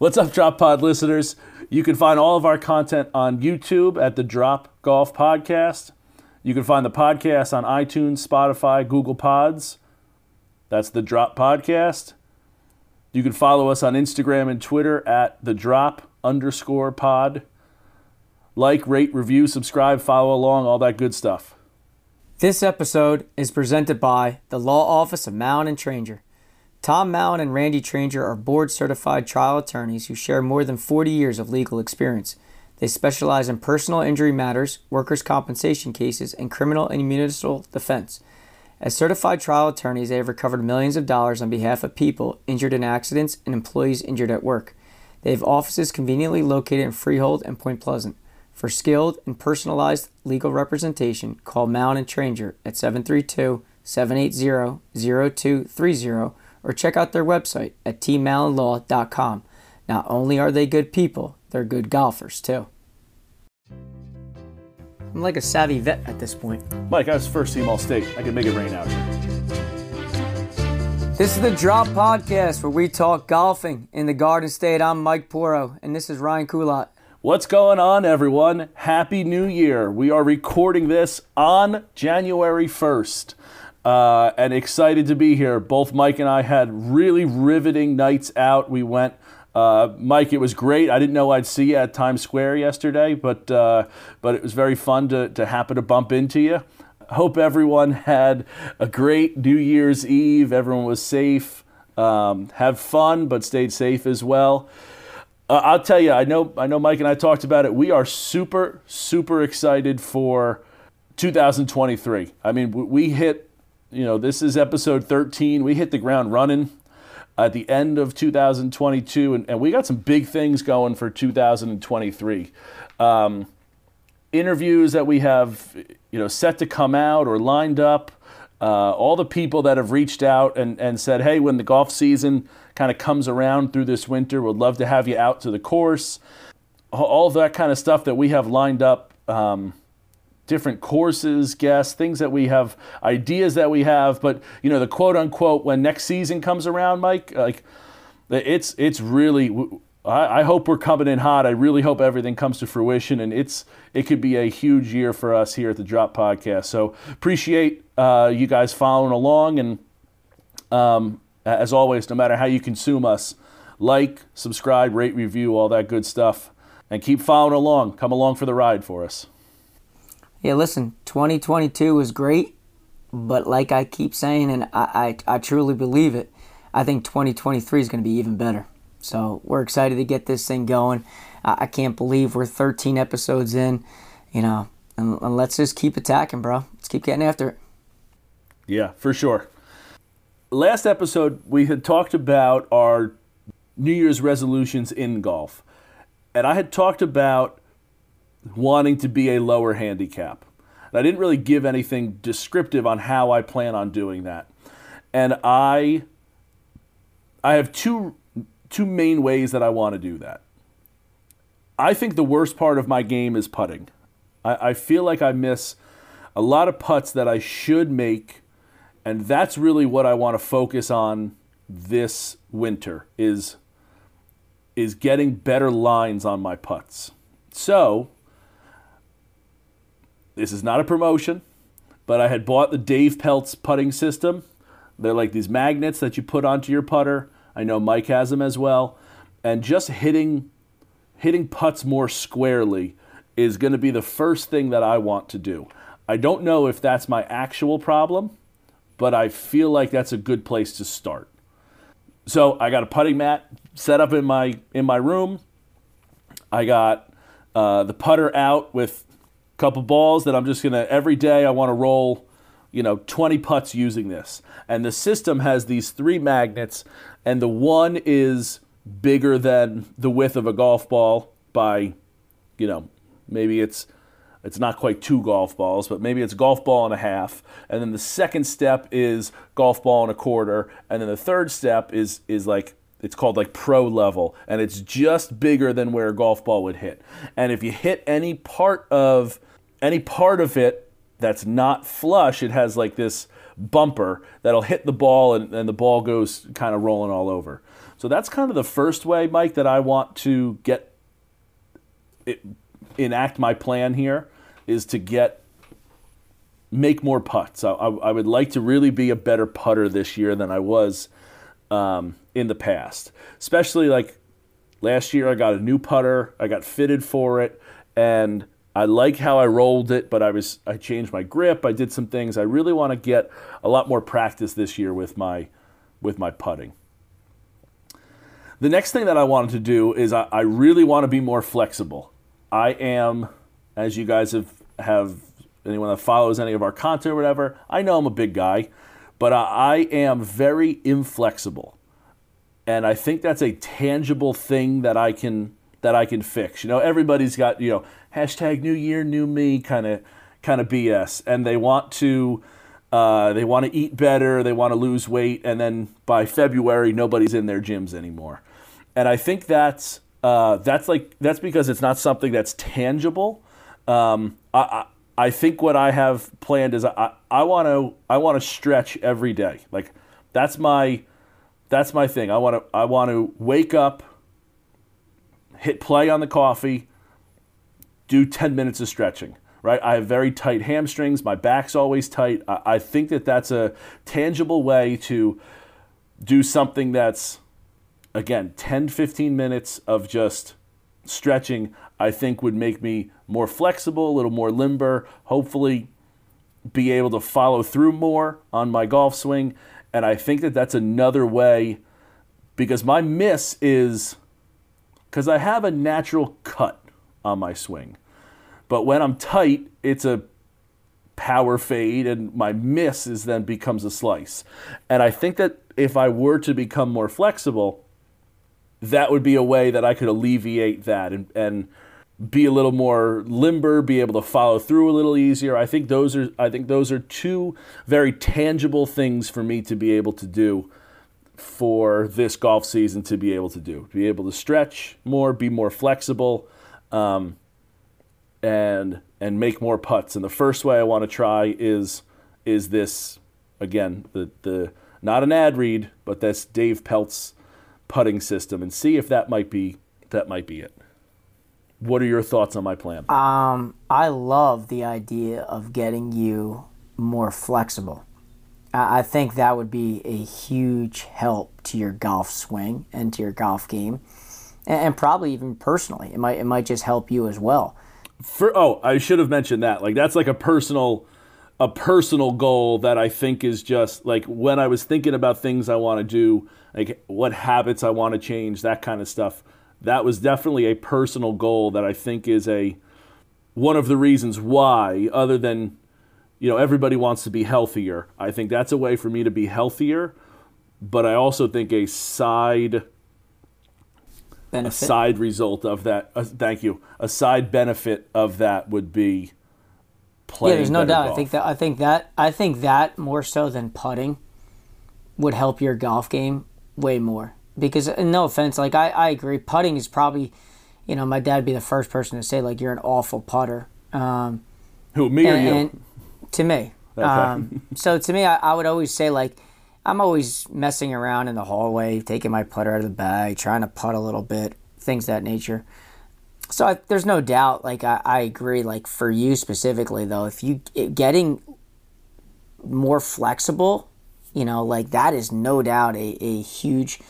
What's up, Drop Pod listeners? You can find all of our content on YouTube at the Drop Golf Podcast. You can find the podcast on iTunes, Spotify, Google Pods. That's the Drop Podcast. You can follow us on Instagram and Twitter at the Drop underscore pod. Like, rate, review, subscribe, follow along, all that good stuff. This episode is presented by the Law Office of Mallon and Tranger. Tom Mallon and Randy Tranger are board certified trial attorneys who share more than 40 years of legal experience. They specialize in personal injury matters, workers' compensation cases, and criminal and municipal defense. As certified trial attorneys, they have recovered millions of dollars on behalf of people injured in accidents and employees injured at work. They have offices conveniently located in Freehold and Point Pleasant. For skilled and personalized legal representation, call Mallon and Tranger at 732 780 0230 or check out their website at tmallonlaw.com. Not only are they good people, they're good golfers too. I'm like a savvy vet at this point. Mike, I was first team All State. I can make it rain out here. This is the Drop Podcast where we talk golfing in the Garden State. I'm Mike Puorro, and this is Ryan Kulat. What's going on, everyone? Happy New Year. We are recording this on January 1st. Uh, and excited to be here. Both Mike and I had really riveting nights out. We went uh, Mike, it was great. I didn't know I'd see you at Times Square yesterday, but uh, but it was very fun to, to happen to bump into you. Hope everyone had a great New Year's Eve. Everyone was safe. Um, have fun, but stayed safe as well. Uh, I'll tell you, I know, I know. Mike and I talked about it. We are super, super excited for 2023. I mean, we hit. You know, this is episode 13. We hit the ground running at the end of 2022, and, and we got some big things going for 2023. Um, interviews that we have, you know, set to come out or lined up. Uh, all the people that have reached out and, and said, hey, when the golf season kind of comes around through this winter, would love to have you out to the course. All that kind of stuff that we have lined up. Um, different courses, guests, things that we have, ideas that we have. But you know, the quote unquote when next season comes around, Mike, like it's it's really. I, hope we're coming in hot. I really hope everything comes to fruition, and it's it could be a huge year for us here at the Drop Podcast. So appreciate uh, you guys following along, and um, as always, no matter how you consume us, like, subscribe, rate, review, all that good stuff, and keep following along. Come along for the ride for us yeah, listen, 2022 was great, but like I keep saying, and I, I, I truly believe it, I think 2023 is going to be even better. So we're excited to get this thing going. I, I can't believe we're 13 episodes in, you know, and, and let's just keep attacking, bro. Let's keep getting after it. Yeah, for sure. Last episode, we had talked about our New Year's resolutions in golf. And I had talked about wanting to be a lower handicap. And I didn't really give anything descriptive on how I plan on doing that. And I I have two two main ways that I want to do that. I think the worst part of my game is putting. I, I feel like I miss a lot of putts that I should make, and that's really what I want to focus on this winter is is getting better lines on my putts. So this is not a promotion, but I had bought the Dave Pelz putting system. They're like these magnets that you put onto your putter. I know Mike has them as well. And just hitting hitting putts more squarely is going to be the first thing that I want to do. I don't know if that's my actual problem, but I feel like that's a good place to start. So I got a putting mat set up in my in my room. I got uh, the putter out with couple balls that I'm just going to, every day I want to roll, you know, 20 putts using this. And the system has these three magnets, and the one is bigger than the width of a golf ball by, you know, maybe it's it's not quite two golf balls, but maybe it's golf ball and a half. And then the second step is golf ball and a quarter. And then the third step is is like it's called like pro level, and it's just bigger than where a golf ball would hit. And if you hit any part of any part of it that's not flush, it has like this bumper that'll hit the ball and, and the ball goes kind of rolling all over. So that's kind of the first way, Mike, that I want to get it, enact my plan here is to get make more putts. I, I, I would like to really be a better putter this year than I was um, in the past. Especially like last year, I got a new putter. I got fitted for it, and I like how I rolled it. But I was I changed my grip. I did some things. I really want to get a lot more practice this year with my with my putting. The next thing that I wanted to do is I, I really want to be more flexible. I am, as you guys have have anyone that follows any of our content or whatever, I know I'm a big guy, but I, I am very inflexible, and I think that's a tangible thing that I can that I can fix. You know, everybody's got you know hashtag New Year, New Me kind of kind of BS, and they want to. Uh, they want to eat better, they want to lose weight, and then by February, nobody's in their gyms anymore. And I think that's uh, that's like that's because it's not something that's tangible. Um, I, I, I think what I have planned is I I want to I want to stretch every day. Like that's my that's my thing. I want to I want to wake up, hit play on the coffee, do ten minutes of stretching. Right, I have very tight hamstrings. My back's always tight. I, I think that that's a tangible way to do something that's again 10 15 minutes of just stretching i think would make me more flexible a little more limber hopefully be able to follow through more on my golf swing and i think that that's another way because my miss is because i have a natural cut on my swing but when i'm tight it's a power fade and my miss is then becomes a slice and i think that if i were to become more flexible that would be a way that I could alleviate that and, and be a little more limber, be able to follow through a little easier. I think those are I think those are two very tangible things for me to be able to do for this golf season to be able to do. To be able to stretch more, be more flexible, um, and and make more putts. And the first way I want to try is is this again the the not an ad read, but that's Dave Pelz putting system and see if that might be that might be it. What are your thoughts on my plan? Um, I love the idea of getting you more flexible. I think that would be a huge help to your golf swing and to your golf game, and probably even personally, it might it might just help you as well. For oh, I should have mentioned that. Like that's like a personal a personal goal that I think is just like when I was thinking about things I want to do, like what habits I want to change, that kind of stuff. That was definitely a personal goal that I think is a one of the reasons why, other than you know everybody wants to be healthier. I think that's a way for me to be healthier, but I also think a side benefit. a side result of that. Uh, thank you. A side benefit of that would be yeah, there's no doubt. Golf. I think that I think that I think that more so than putting would help your golf game way more. Because no offense, like I, I agree, putting is probably, you know, my dad'd be the first person to say like you're an awful putter. Um, Who me and, or you? to me. Okay. Um, so to me, I, I would always say like I'm always messing around in the hallway, taking my putter out of the bag, trying to putt a little bit, things that nature. So I, there's no doubt like I, I agree like for you specifically though if you eh, getting more flexible you know like that is no doubt a, a huge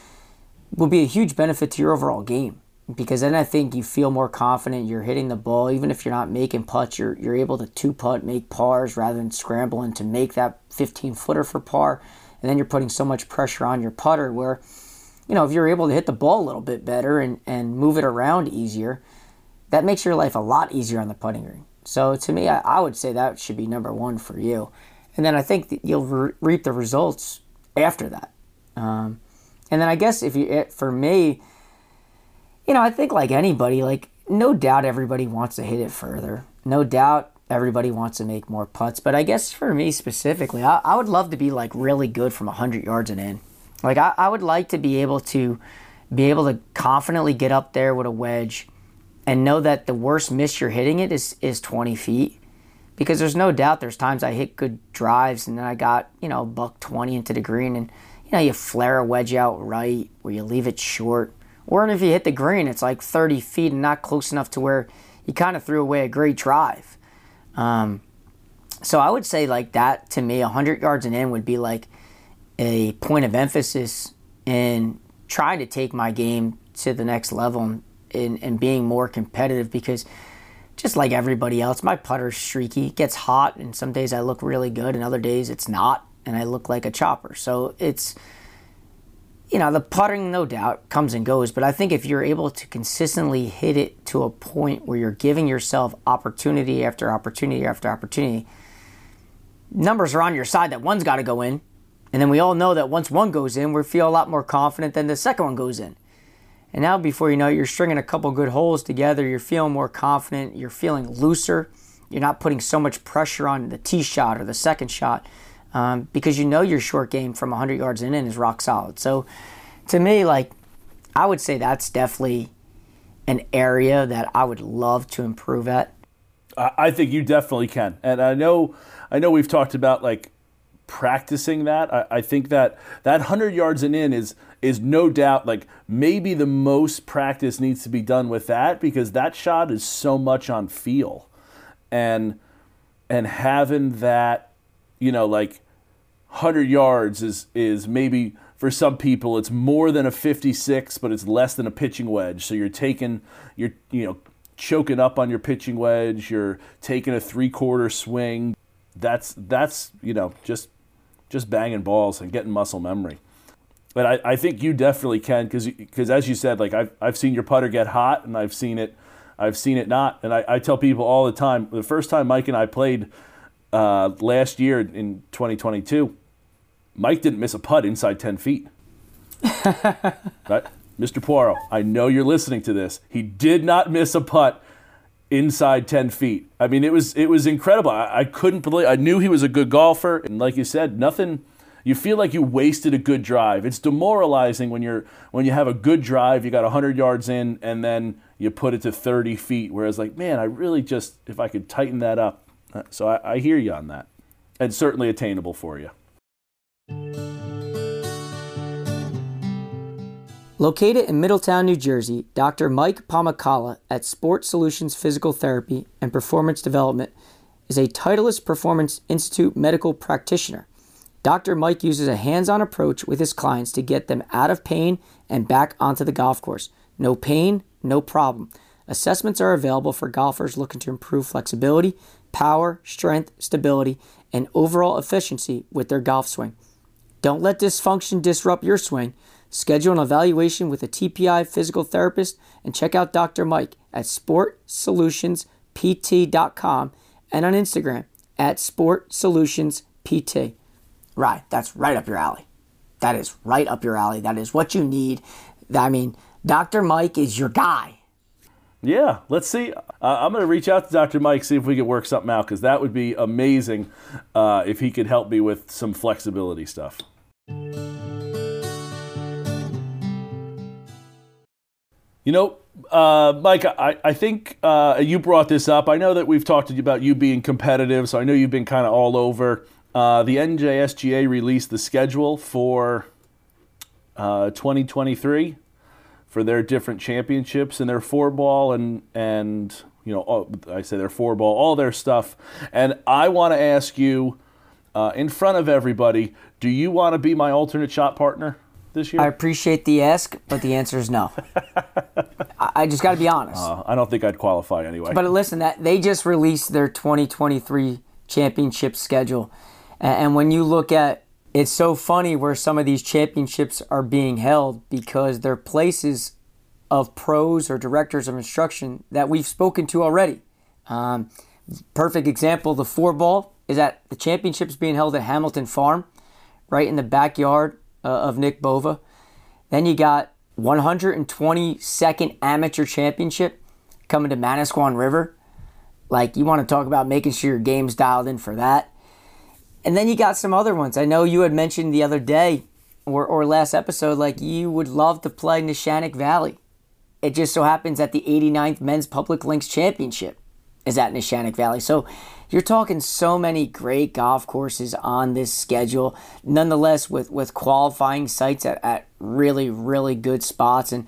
will be a huge benefit to your overall game. Because then I think you feel more confident you're hitting the ball even if you're not making putts you're you're able to two putt make pars rather than scrambling to make that 15 footer for par and then you're putting so much pressure on your putter where you know if you're able to hit the ball a little bit better and and move it around easier that makes your life a lot easier on the putting green. So to me, I, I would say that should be number one for you. And then I think you'll re- reap the results after that. Um, and then I guess if you, for me, you know, I think like anybody, like no doubt everybody wants to hit it further. No doubt everybody wants to make more putts. But I guess for me specifically, I, I would love to be like really good from 100 yards and in. Like I, I would like to be able to be able to confidently get up there with a wedge and know that the worst miss you're hitting it is is 20 feet because there's no doubt there's times I hit good drives and then I got you know buck 20 into the green and you know, you flare a wedge out right or you leave it short. Or if you hit the green, it's like 30 feet and not close enough to where you kind of threw away a great drive. Um, so I would say like that to me, 100 yards and in would be like a point of emphasis in trying to take my game to the next level and, and being more competitive because just like everybody else, my putter's streaky. It gets hot, and some days I look really good, and other days it's not, and I look like a chopper. So it's, you know, the putting, no doubt, comes and goes, but I think if you're able to consistently hit it to a point where you're giving yourself opportunity after opportunity after opportunity, numbers are on your side that one's got to go in. And then we all know that once one goes in, we feel a lot more confident than the second one goes in. And now, before you know it, you're stringing a couple good holes together. You're feeling more confident. You're feeling looser. You're not putting so much pressure on the tee shot or the second shot um, because you know your short game from 100 yards in and is rock solid. So, to me, like, I would say that's definitely an area that I would love to improve at. I think you definitely can, and I know, I know we've talked about like practicing that. I, I think that that hundred yards and in is is no doubt like maybe the most practice needs to be done with that because that shot is so much on feel, and and having that, you know, like hundred yards is is maybe for some people it's more than a 56 but it's less than a pitching wedge so you're taking you're you know choking up on your pitching wedge you're taking a three quarter swing that's that's you know just just banging balls and getting muscle memory. But I, I think you definitely can because because as you said, like I've, I've seen your putter get hot and I've seen it I've seen it not. And I, I tell people all the time the first time Mike and I played uh, last year in 2022, Mike didn't miss a putt inside 10 feet. right? Mr. Puorro, I know you're listening to this. He did not miss a putt inside 10 feet. I mean, it was it was incredible. I, I, couldn't believe. I knew he was a good golfer, and like you said, nothing. You feel like you wasted a good drive. It's demoralizing when you're when you have a good drive, you got 100 yards in, and then you put it to 30 feet. Whereas, like, man, I really just if I could tighten that up. Uh, so I, I hear you on that, and certainly attainable for you. Located in Middletown, New Jersey, Dr. Mike Pomykala at Sport Solutions Physical Therapy and Performance Development is a Titleist Performance Institute medical practitioner. Dr. Mike uses a hands on approach with his clients to get them out of pain and back onto the golf course. No pain, no problem. Assessments are available for golfers looking to improve flexibility, power, strength, stability, and overall efficiency with their golf swing. Don't let dysfunction disrupt your swing. Schedule an evaluation with a TPI physical therapist and check out Dr. Mike at sportsolutionspt.com and on Instagram at sportsolutionspt. Right, that's right up your alley. That is right up your alley. That is what you need. I mean, Dr. Mike is your guy. Yeah, let's see. Uh, I'm going to reach out to Dr. Mike, see if we can work something out, because that would be amazing uh, if he could help me with some flexibility stuff. You know, uh, Mike, I, I think uh, you brought this up. I know that we've talked about you being competitive, so I know you've been kind of all over. Uh, the NJSGA released the schedule for uh, 2023 for their different championships and their four ball and and you know all, I say their four ball, all their stuff. And I want to ask you, uh, in front of everybody, do you want to be my alternate shot partner? this year? I appreciate the ask, but the answer is no. I just got to be honest. Uh, I don't think I'd qualify anyway. But listen, that they just released their 2023 championship schedule, and when you look at it's so funny where some of these championships are being held because they're places of pros or directors of instruction that we've spoken to already. Um, perfect example: the four ball is that the championships being held at Hamilton Farm, right in the backyard uh, of Nick Bova. Then you got 122nd Amateur Championship coming to Manasquan River. Like, you want to talk about making sure your game's dialed in for that. And then you got some other ones. I know you had mentioned the other day or, or last episode, like, you would love to play Neshanic Valley. It just so happens at the 89th Men's Public Links Championship. is at Neshanic Valley. So you're talking so many great golf courses on this schedule. Nonetheless, with with qualifying sites at, at really really good spots, and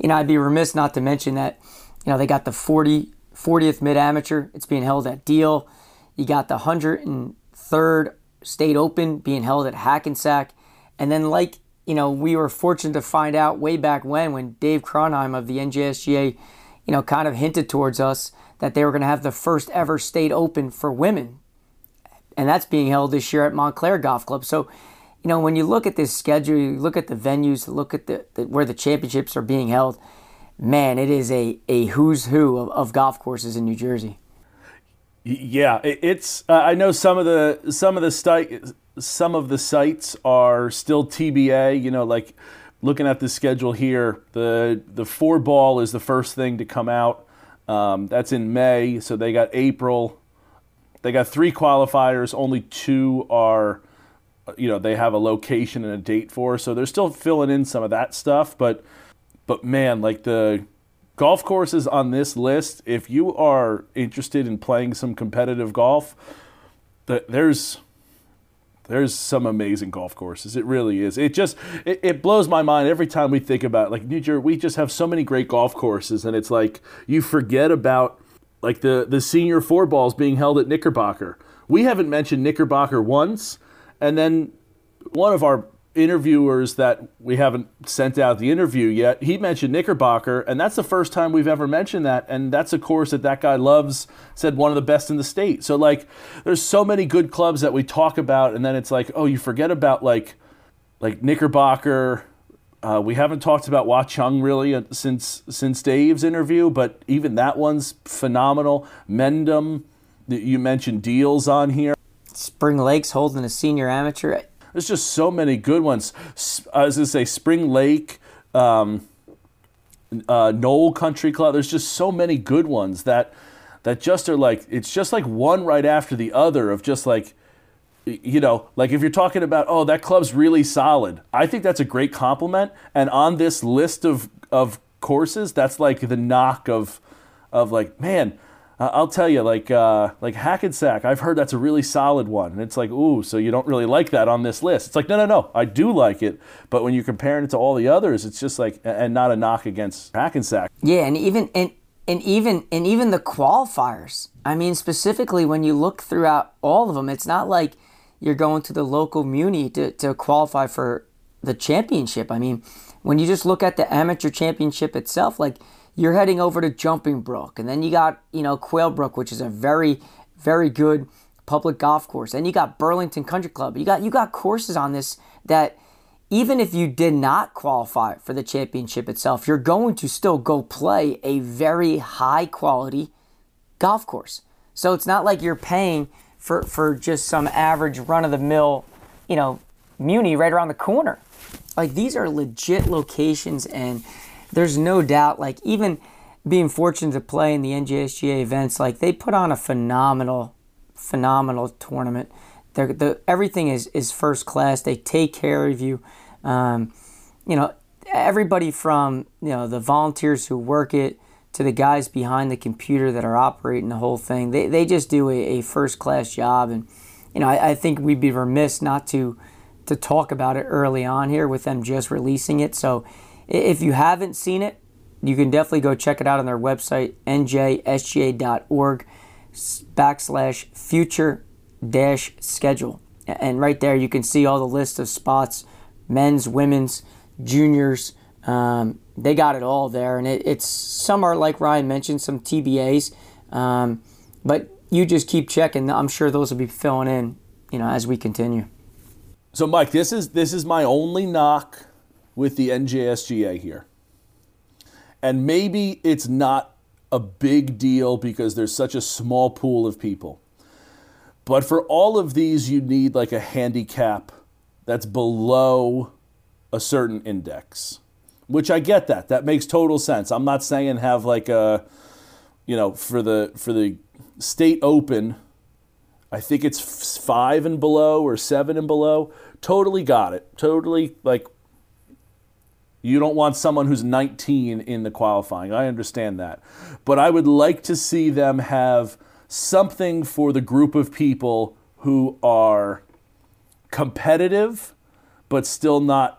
you know I'd be remiss not to mention that you know they got the 40 40th Mid Amateur. It's being held at Deal. You got the 103rd State Open being held at Hackensack, and then like you know we were fortunate to find out way back when when Dave Kronheim of the NJSGA, you know, kind of hinted towards us that they were going to have the first ever state open for women. And that's being held this year at Montclair Golf Club. So, you know, when you look at this schedule, you look at the venues, look at the, the where the championships are being held, man, it is a, a who's who of, of golf courses in New Jersey. Yeah, it's. Uh, I know some of the some of the site some of the sites are still TBA. You know, like looking at the schedule here, the the four ball is the first thing to come out. Um, that's in May, so they got April. They got three qualifiers. Only two are, you know, they have a location and a date for. So they're still filling in some of that stuff. But, but man, like the golf courses on this list, if you are interested in playing some competitive golf, there's there's some amazing golf courses. It really is. It just it, it, blows my mind every time we think about it. like New Jersey. We just have so many great golf courses, and it's like you forget about like the the senior four balls being held at Knickerbocker. We haven't mentioned Knickerbocker once, and then one of our interviewers that we haven't sent out the interview yet, he mentioned Knickerbocker, and that's the first time we've ever mentioned that. And that's a course that that guy loves, said one of the best in the state. So, like, there's so many good clubs that we talk about, and then it's like, oh, you forget about, like, like Knickerbocker. Uh, we haven't talked about Watchung really uh, since since Dave's interview, but even that one's phenomenal. Mendham, you mentioned deals on here. Spring Lakes holding a senior amateur. There's just so many good ones. I was going to say Spring Lake, um, uh, Knoll Country Club. There's just so many good ones that that just are like it's just like one right after the other of just like you know like if you're talking about oh that club's really solid i think that's a great compliment and on this list of of courses that's like the knock of of like man uh, I'll tell you, like uh, like Hackensack, I've heard that's a really solid one, and it's like, ooh, so you don't really like that on this list? It's like, no, no, no, I do like it, but when you're comparing it to all the others, it's just like, and not a knock against Hackensack. Yeah, and even and and even and even the qualifiers. I mean, specifically when you look throughout all of them, it's not like you're going to the local muni to, to qualify for the championship. I mean, when you just look at the amateur championship itself, like you're heading over to Jumping Brook, and then you got you know Quail Brook, which is a very very good public golf course. And you got Burlington Country Club. You got you got courses on this that even if you did not qualify for the championship itself, you're going to still go play a very high quality golf course. So it's not like you're paying for, for just some average run of the mill, you know, Muni right around the corner. Like these are legit locations and there's no doubt, like even being fortunate to play in the NJSGA events, like they put on a phenomenal, phenomenal tournament. They're, the, everything is, is first class. They take care of you. Um, you know, everybody from you know the volunteers who work it to the guys behind the computer that are operating the whole thing. They, they just do a, a first class job, and you know I, I think we'd be remiss not to to talk about it early on here with them just releasing it. So if you haven't seen it, you can definitely go check it out on their website, njsga.org backslash future dash schedule. And right there, you can see all the list of spots men's, women's, juniors. Um, they got it all there. And it, it's some are, like Ryan mentioned, some TBAs. Um, but you just keep checking. I'm sure those will be filling in, you know, as we continue. So, Mike, this is this is my only knock with the NJSGA here. And maybe it's not a big deal because there's such a small pool of people. But for all of these, you need like a handicap that's below a certain index, which I get that. That makes total sense. I'm not saying have like a, you know, for the for the state open, I think it's five and below or seven and below. Totally got it. Totally like You don't want someone who's 19 in the qualifying. I understand that. But I would like to see them have something for the group of people who are competitive but still not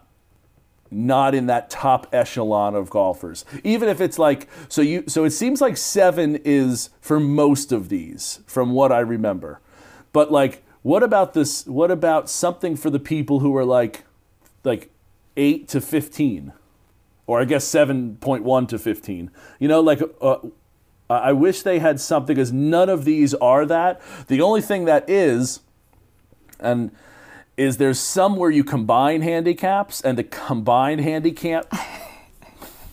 not in that top echelon of golfers. Even if it's like so you so it seems like 7 is for most of these from what I remember. But like what about this what about something for the people who are like like 8 to 15 or I guess 7.1 to 15. You know like uh, I wish they had something because none of these are that. The only thing that is and is there's some where you combine handicaps and the combined handicap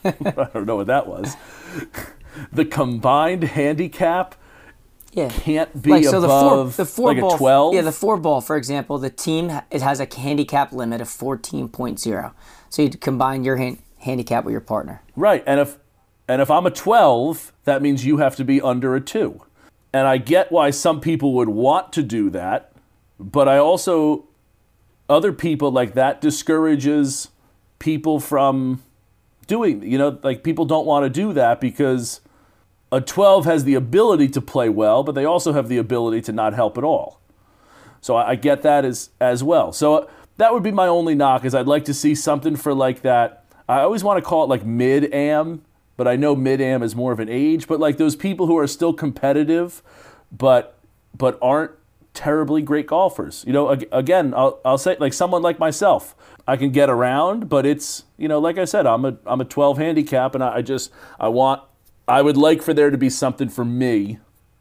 I don't know what that was. The combined handicap Yeah. can't be like so above the four, the four like ball, a 12. Yeah, the four ball, for example, the team it has a handicap limit of 14.0. So you combine your hand, handicap with your partner. Right. And if and if I'm a 12, that means you have to be under a 2. And I get why some people would want to do that, but I also other people like that discourages people from doing, you know, like people don't want to do that because a 12 has the ability to play well, but they also have the ability to not help at all. So I, get that as as well. So that would be my only knock is I'd like to see something for like that. I always want to call it like mid am, but I know mid am is more of an age. But like those people who are still competitive, but but aren't terribly great golfers. You know, again, I'll, I'll say like someone like myself, I can get around, but it's you know, like I said, I'm a I'm a 12 handicap, and I, I just I want I would like for there to be something for me.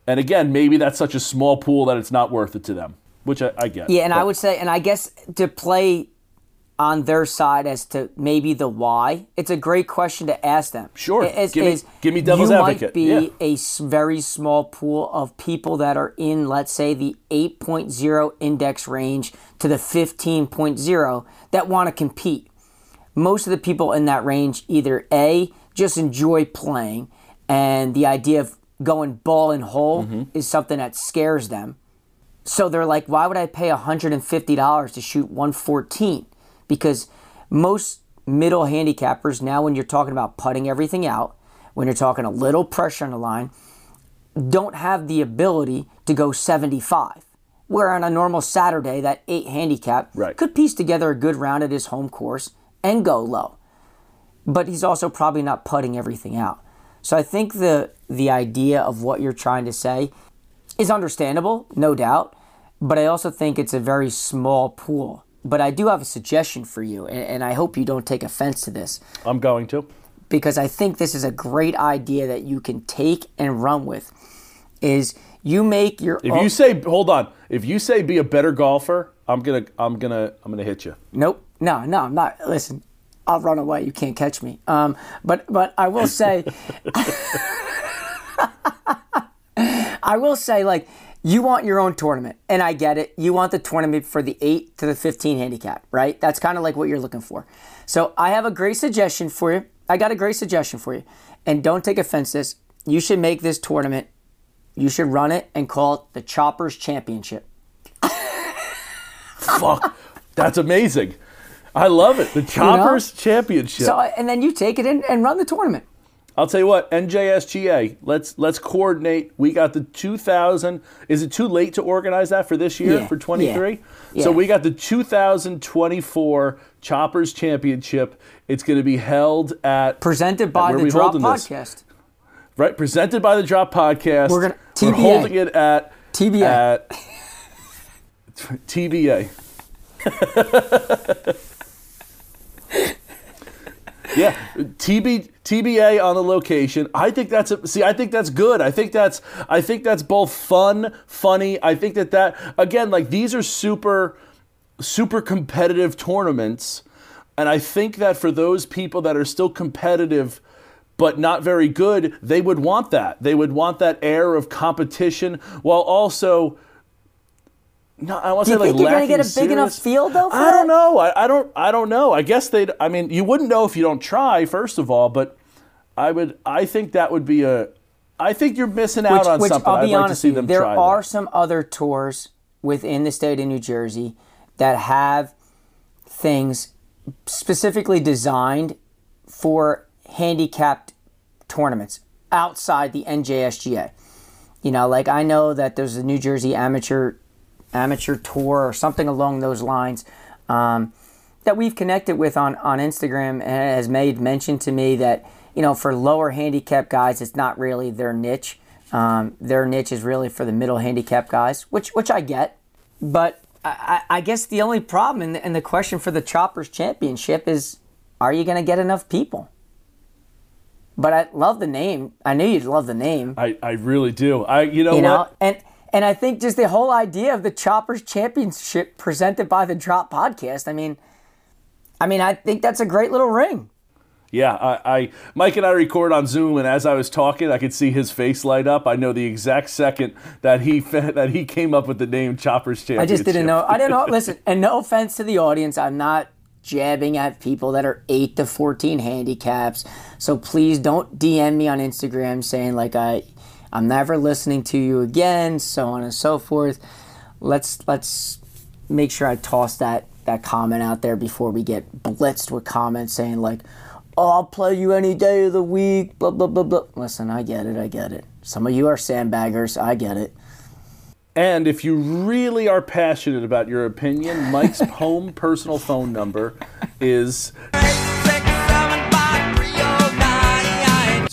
And again, maybe that's such a small pool that it's not worth it to them, which I, I get. Yeah, and I would say, and I guess to play on their side as to maybe the why, it's a great question to ask them. Sure. Is, Give me- is give me devil's you advocate. might be Yeah. a very small pool of people that are in, let's say, the 8.0 index range to the 15.0 that want to compete. Most of the people in that range either A, just enjoy playing, and the idea of going ball and hole Mm-hmm. is something that scares them. So they're like, why would I pay $150 to shoot 114? Because most middle handicappers, now when you're talking about putting everything out, when you're talking a little pressure on the line, don't have the ability to go 75. Where on a normal Saturday, that eight handicap Right. could piece together a good round at his home course and go low. But he's also probably not putting everything out. So I think the the idea of what you're trying to say is understandable, no doubt. But I also think it's a very small pool. But I do have a suggestion for you, and, and I hope you don't take offense to this I'm going to. because I think this is a great idea that you can take and run with. Is you make your If own- you say, hold on, if you say be a better golfer, I'm gonna, I'm gonna, I'm gonna hit you. Nope. No, no, I'm not. Listen, I'll run away. You can't catch me. Um, but but I will say, I will say, like you want your own tournament, and I get it. You want the tournament for the eight to the fifteen handicap, right? That's kind of like what you're looking for. So I have a great suggestion for you. I got a great suggestion for you, and don't take offense. This you should make this tournament. You should run it and call it the Choppers Championship. Fuck, that's amazing. I love it. The Choppers Championship. So and then you take it in and run the tournament. I'll tell you what, NJSGA. Let's let's coordinate. We got the 2000. Is it too late to organize that for this year Yeah, for 23? yeah, So yeah. we got the 2024 Choppers Championship. It's going to be held at Presented by are the Drop holding this? Podcast. right presented by the Drop Podcast. We're gonna- We're holding it at TBA. At TBA. yeah, TB TBA on the location. I think that's a, see. I think that's good. I think that's I think that's both fun, funny. I think that that again, like these are super super competitive tournaments. And I think that for those people that are still competitive but not very good, they would want that. They would want that air of competition while also no, I want to say like think you're gonna get a lacking big enough field though? For I don't that? know. I, I don't. I don't know. I guess they'd. I mean, you wouldn't know if you don't try. First of all, but I would. I think that would be a. I think you're missing out Which, on which something. I'll I'd be like to see with you, them there are that. some other tours within the state of New Jersey that have things specifically designed for handicapped tournaments outside the NJSGA. You know, like I know that there's a New Jersey amateur amateur tour or something along those lines um, that we've connected with on on Instagram has made mention to me that you know for lower handicap guys it's not really their niche. Um, their niche is really for the middle handicap guys, which which I get, but I, I guess the only problem and the, and the question for the Choppers Championship is, are you going to get enough people? But I love the name. I knew you'd love the name. I, I really do. I you know you know, what? and and I think just the whole idea of the Choppers Championship presented by the Drop Podcast. I mean, I mean, I think that's a great little ring. Yeah, I, I Mike and I record on Zoom, and as I was talking, I could see his face light up. I know the exact second that he that he came up with the name Choppers Championship. I just didn't know. I didn't know. Listen, and no offense to the audience, I'm not jabbing at people that are 8 to 14 handicaps. So please don't DM me on Instagram saying like I I'm never listening to you again, so on and so forth. Let's let's make sure I toss that that comment out there before we get blitzed with comments saying like, "Oh, I'll play you any day of the week." Blah blah blah blah. Listen, I get it. I get it. Some of you are sandbaggers. I get it. And if you really are passionate about your opinion, Mike's home personal phone number is.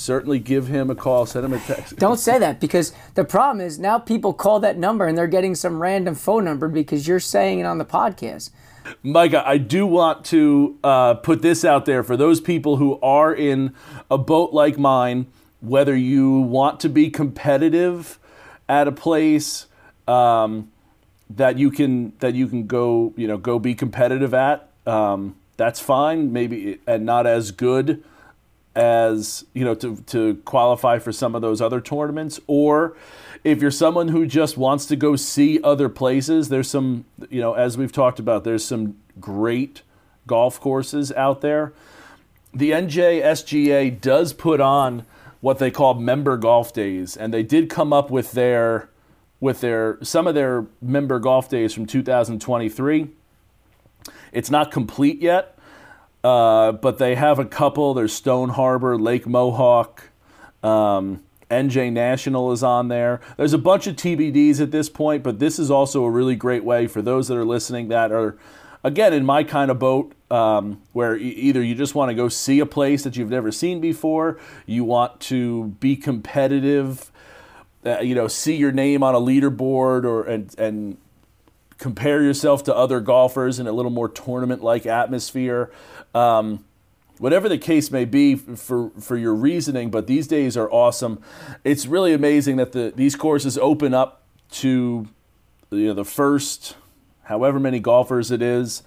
Certainly give him a call, send him a text. Don't say that because the problem is now people call that number and they're getting some random phone number because you're saying it on the podcast. Micah, I do want to uh, put this out there for those people who are in a boat like mine, whether you want to be competitive at a place um, that you can that you can go you know go be competitive at. Um, that's fine, maybe and not as good as you know to to qualify for some of those other tournaments or if you're someone who just wants to go see other places there's some you know as we've talked about there's some great golf courses out there. The NJSGA does put on what they call member golf days and they did come up with their with their some of their member golf days from 2023 it's not complete yet uh, but they have a couple. There's Stone Harbor, Lake Mohawk, um, NJ National is on there. There's a bunch of TBDs at this point, but this is also a really great way for those that are listening that are, again, in my kind of boat, um, where e- either you just want to go see a place that you've never seen before, you want to be competitive, uh, you know, see your name on a leaderboard, or and and compare yourself to other golfers in a little more tournament-like atmosphere. Um, whatever the case may be for for your reasoning, but these days are awesome. It's really amazing that the these courses open up to you know the first however many golfers it is.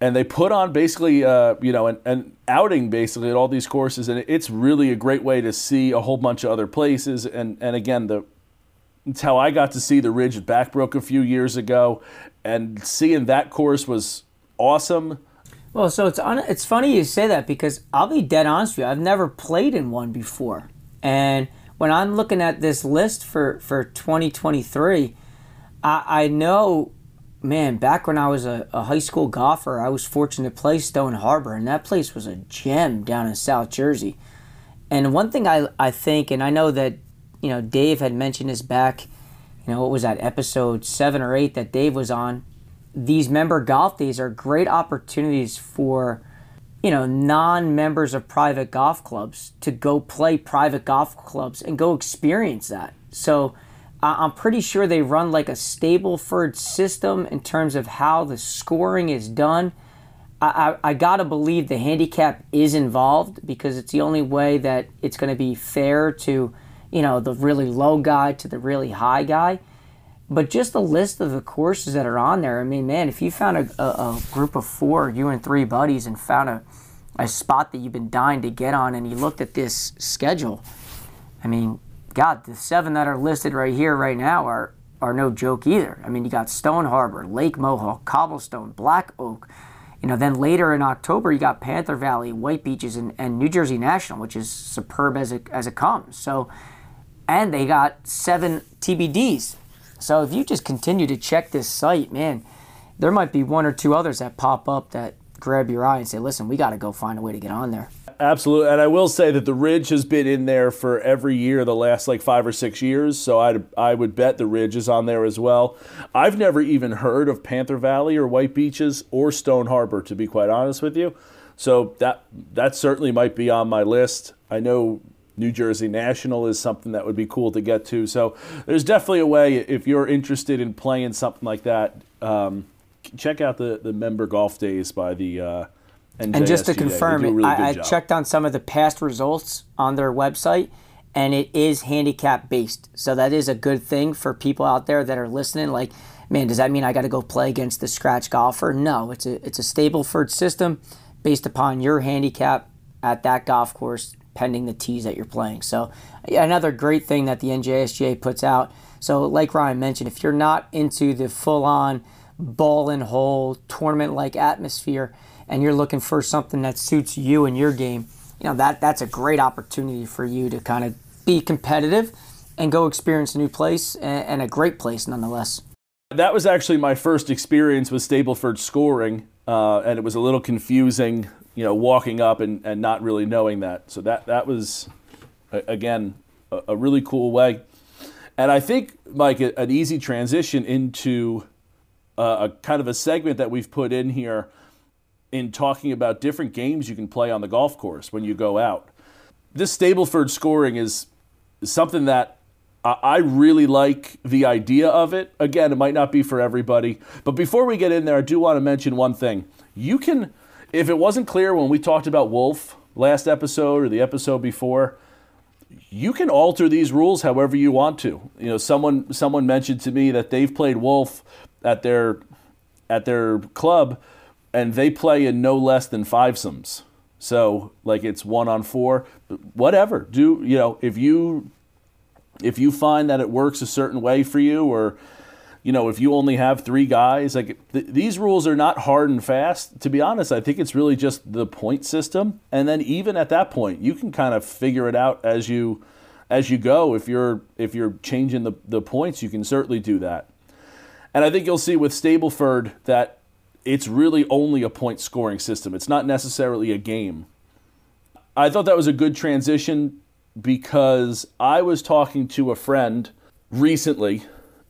And they put on basically, uh, you know, an, an outing basically at all these courses, and it's really a great way to see a whole bunch of other places. And and again, the it's how I got to see the Ridge at Back Brook a few years ago, and seeing that course was awesome. Well, so it's un- it's funny you say that because I'll be dead honest with you. I've never played in one before, and when I'm looking at this list for for 2023, I, I know, man. Back when I was a, a high school golfer, I was fortunate to play Stone Harbor, and that place was a gem down in South Jersey. And one thing I I think, and I know that you know Dave had mentioned this back, you know what was that episode seven or eight that Dave was on. These member golf days are great opportunities for you know non-members of private golf clubs to go play private golf clubs and go experience that. So i'm pretty sure they run like a stableford system in terms of how the scoring is done. I, I, I gotta believe the handicap is involved because it's the only way that it's going to be fair to you know the really low guy to the really high guy but just the list of the courses that are on there. I mean, man, if you found a, a, a group of four, you and three buddies, and found a, a spot that you've been dying to get on, and you looked at this schedule, I mean, God, the seven that are listed right here, right now, are are no joke either. I mean, you got Stone Harbor, Lake Mohawk, Cobblestone, Black Oak. You know, then later in October, you got Panther Valley, White Beeches, and, and New Jersey National, which is superb as it as it comes. So, and they got seven TBDs so if you just continue to check this site, man, there might be one or two others that pop up that grab your eye and say, listen, we got to go find a way to get on there. Absolutely. And I will say that the Ridge has been in there for every year the last like five or six years. So I I would bet the Ridge is on there as well. I've never even heard of Panther Valley or White Beeches or Stone Harbor, to be quite honest with you. So that that certainly might be on my list. I know New Jersey National is something that would be cool to get to. So there's definitely a way if you're interested in playing something like that. Um, check out the the member golf days by the. Uh, and just to confirm, really I, I checked on some of the past results on their website, and it is handicap based. So that is a good thing for people out there that are listening. Like, man, does that mean I got to go play against the scratch golfer? No, it's a it's a Stableford system based upon your handicap at that golf course, pending the tees that you're playing. So another great thing that the NJSGA puts out. So like Ryan mentioned, if you're not into the full on ball and hole tournament like atmosphere and you're looking for something that suits you and your game, you know, that that's a great opportunity for you to kind of be competitive and go experience a new place and, and a great place nonetheless. That was actually my first experience with Stableford scoring, uh, and it was a little confusing, you know, walking up and, and not really knowing that. So that that was, again, a, a really cool way. And I think, Mike, an easy transition into uh, a kind of a segment that we've put in here in talking about different games you can play on the golf course when you go out. This Stableford scoring is something that I really like the idea of it. Again, it might not be for everybody, but before we get in there, I do want to mention one thing. You can, if it wasn't clear when we talked about Wolf last episode or the episode before, you can alter these rules however you want to. You know, someone someone mentioned to me that they've played Wolf at their at their club, and they play in no less than fivesomes. So like it's one on four, whatever. Do you know if you if you find that it works a certain way for you, or you know if you only have three guys, like th- these rules are not hard and fast. To be honest, I think it's really just the point system, and then even at that point, you can kind of figure it out as you as you go. If you're if you're changing the the points, you can certainly do that. And I think you'll see with Stableford that it's really only a point scoring system. It's not necessarily a game. I thought that was a good transition because I was talking to a friend recently.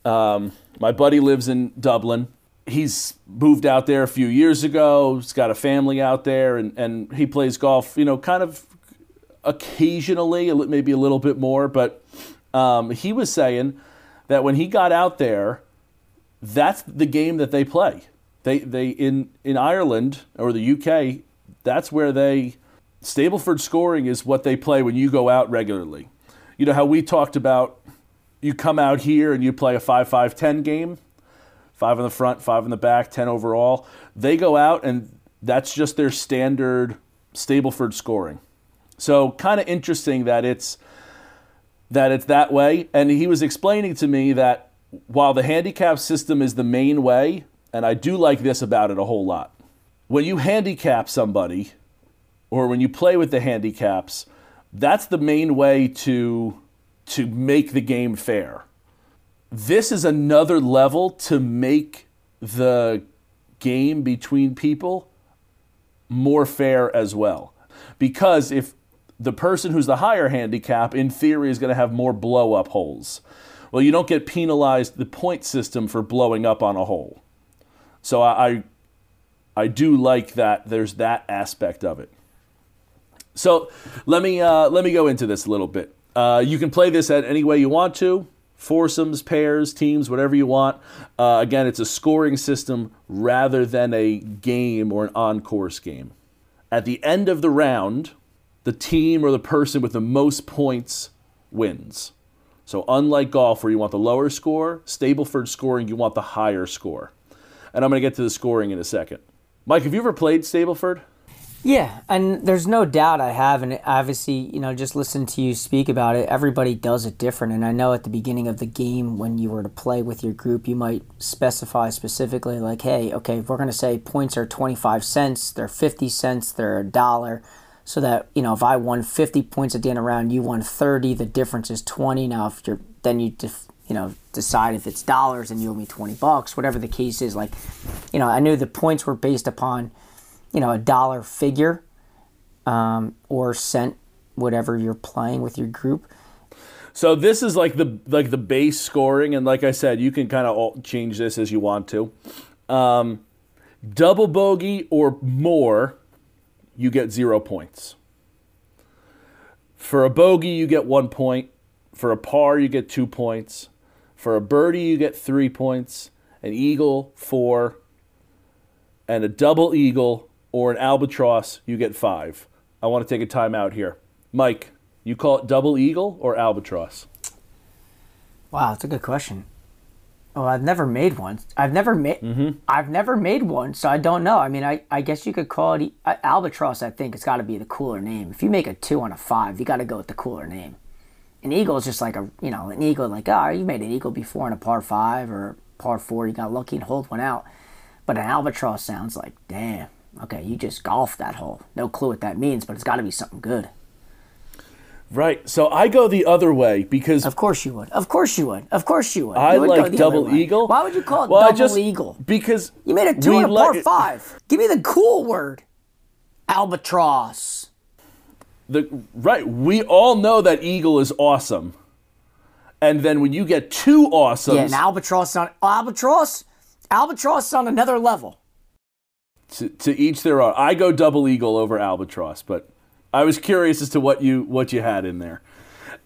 Um, my buddy lives in Dublin. He's moved out there a few years ago. He's got a family out there, and, and he plays golf, you know, kind of occasionally, maybe a little bit more. But um, he was saying that when he got out there, that's the game that they play. They they in in Ireland or the UK, that's where they Stableford scoring is what they play when you go out regularly. You know how we talked about you come out here and you play a 5-5-10 game, 5 in the front, 5 in the back, 10 overall. They go out and that's just their standard Stableford scoring. So kind of interesting that it's that it's that way and he was explaining to me that while the handicap system is the main way, and I do like this about it a whole lot, when you handicap somebody or when you play with the handicaps, that's the main way to to make the game fair. This is another level to make the game between people more fair as well. Because if the person who's the higher handicap, in theory, is going to have more blow up holes. Well, you don't get penalized the point system for blowing up on a hole. So I, I, I do like that. There's that aspect of it. So let me uh, let me go into this a little bit. Uh, you can play this at any way you want to, foursomes, pairs, teams, whatever you want. Uh, again, it's a scoring system rather than a game or an on-course game. At the end of the round, the team or the person with the most points wins. So unlike golf, where you want the lower score, Stableford scoring, you want the higher score. And I'm going to get to the scoring in a second. Mike, have you ever played Stableford? Yeah, and there's no doubt I have, and obviously, you know, just listen to you speak about it. Everybody does it different, and I know at the beginning of the game, when you were to play with your group, you might specify specifically, like, hey, okay, if we're going to say points are 25 cents, they're 50 cents, they're a dollar so that you know if I won 50 points at the end of round, you won 30. The difference is 20. Now if you're then you def, you know decide if it's dollars and you owe me 20 bucks, whatever the case is. Like you know I knew the points were based upon you know, a dollar figure um, or cent, whatever you're playing with your group. So this is like the like the base scoring, and like I said, you can kind of change this as you want to. Um, double bogey or more, you get zero points. For a bogey, you get one point. For a par, you get two points. For a birdie, you get three points. An eagle, four. And a double eagle or an albatross, you get five. I want to take a time out here. Mike, you call it double eagle or albatross? Wow, that's a good question. Oh, I've never made one. I've never made. Mm-hmm. I've never made one, so I don't know. I mean, I, I guess you could call it uh, albatross. I think it's got to be the cooler name. If you make a two on a five, you got to go with the cooler name. An eagle is just like a you know an eagle. Like oh, you made an eagle before in a par five or par four. You got lucky and holed one out. But an albatross sounds like damn. Okay, you just golfed that hole. No clue what that means, but it's got to be something good. Right. So I go the other way because Of course you would. Of course you would. Of course you would. I You would go like the double eagle. Why would you call it Well, double just- eagle? Because You made a two on a par like- five. Give me the cool word. Albatross. The right. We all know that eagle is awesome, and then when you get two awesome, Yeah, an albatross on albatross. Albatross on another level. To, to each their own. I go double eagle over albatross, but I was curious as to what you what you had in there.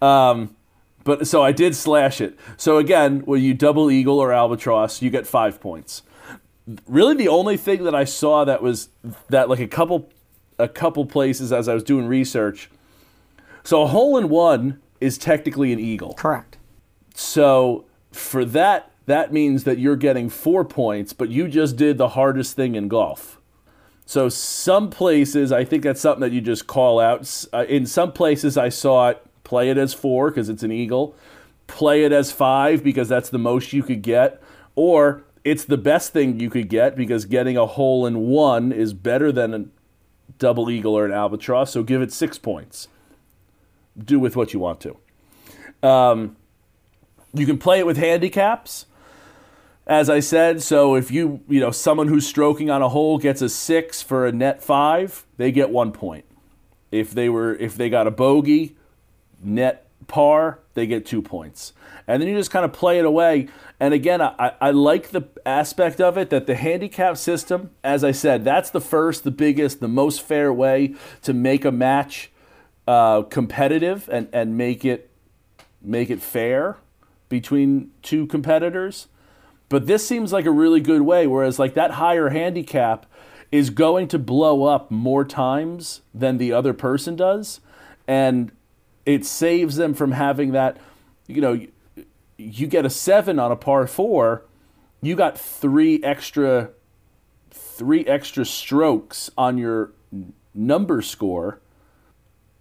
Um, but so I did slash it. So again, when you double eagle or albatross, you get five points. Really, the only thing that I saw that was that like a couple a couple places as I was doing research. So a hole in one is technically an eagle. Correct. So for that, that means that you're getting four points, but you just did the hardest thing in golf. So some places, I think that's something that you just call out. Uh, in some places, I saw it play it as four because it's an eagle, play it as five because that's the most you could get, or it's the best thing you could get because getting a hole in one is better than a double eagle or an albatross. So give it six points. Do with what you want to. You can play it with handicaps. As I said, so if you, you know, someone who's stroking on a hole gets a 6 for a net 5, they get 1 point. If they were if they got a bogey, net par, they get 2 points. And then you just kind of play it away. And again, I, I like the aspect of it that the handicap system, as I said, that's the first, the biggest, the most fair way to make a match uh, competitive and, and make it make it fair between two competitors. But this seems like a really good way, whereas like that higher handicap is going to blow up more times than the other person does. And it saves them from having that, you know, you get a seven on a par four, you got three extra three extra strokes on your number score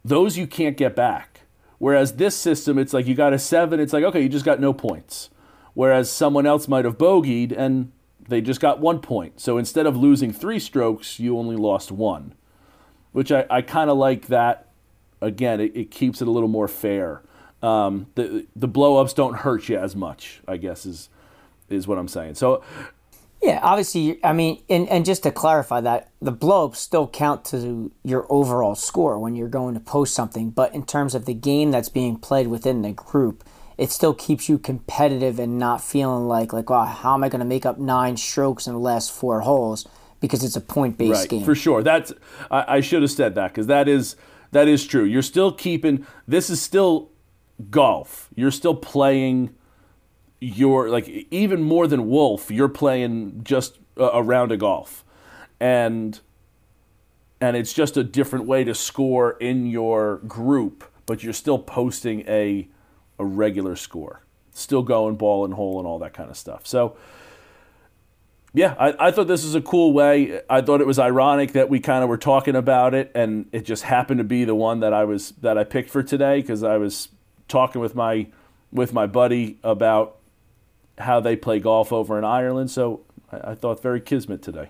those you can't get back. Whereas this system, it's like you got a seven, it's like, okay, you just got no points. Whereas someone else might have bogeyed and they just got one point. So instead of losing three strokes, you only lost one, which I, I kind of like that. Again, it, it keeps it a little more fair. Um, the the blow ups don't hurt you as much, I guess, is is what I'm saying. So Yeah, obviously, I mean, and, and just to clarify that, the blow-ups still count to your overall score when you're going to post something, but in terms of the game that's being played within the group, it still keeps you competitive and not feeling like, like, wow, how am I going to make up nine strokes in the last four holes? Because it's a point-based right game. for sure. That's I, I should have said that because that is that is true. You're still keeping this is still golf. You're still playing your like even more than wolf you're playing just a, a round of golf. And and it's just a different way to score in your group but you're still posting a a regular score still going ball and hole and all that kind of stuff so yeah, I, I thought this was a cool way. I thought it was ironic that we kind of were talking about it, and it just happened to be the one that I was that I picked for today because I was talking with my with my buddy about how they play golf over in Ireland. So I, I thought very kismet today.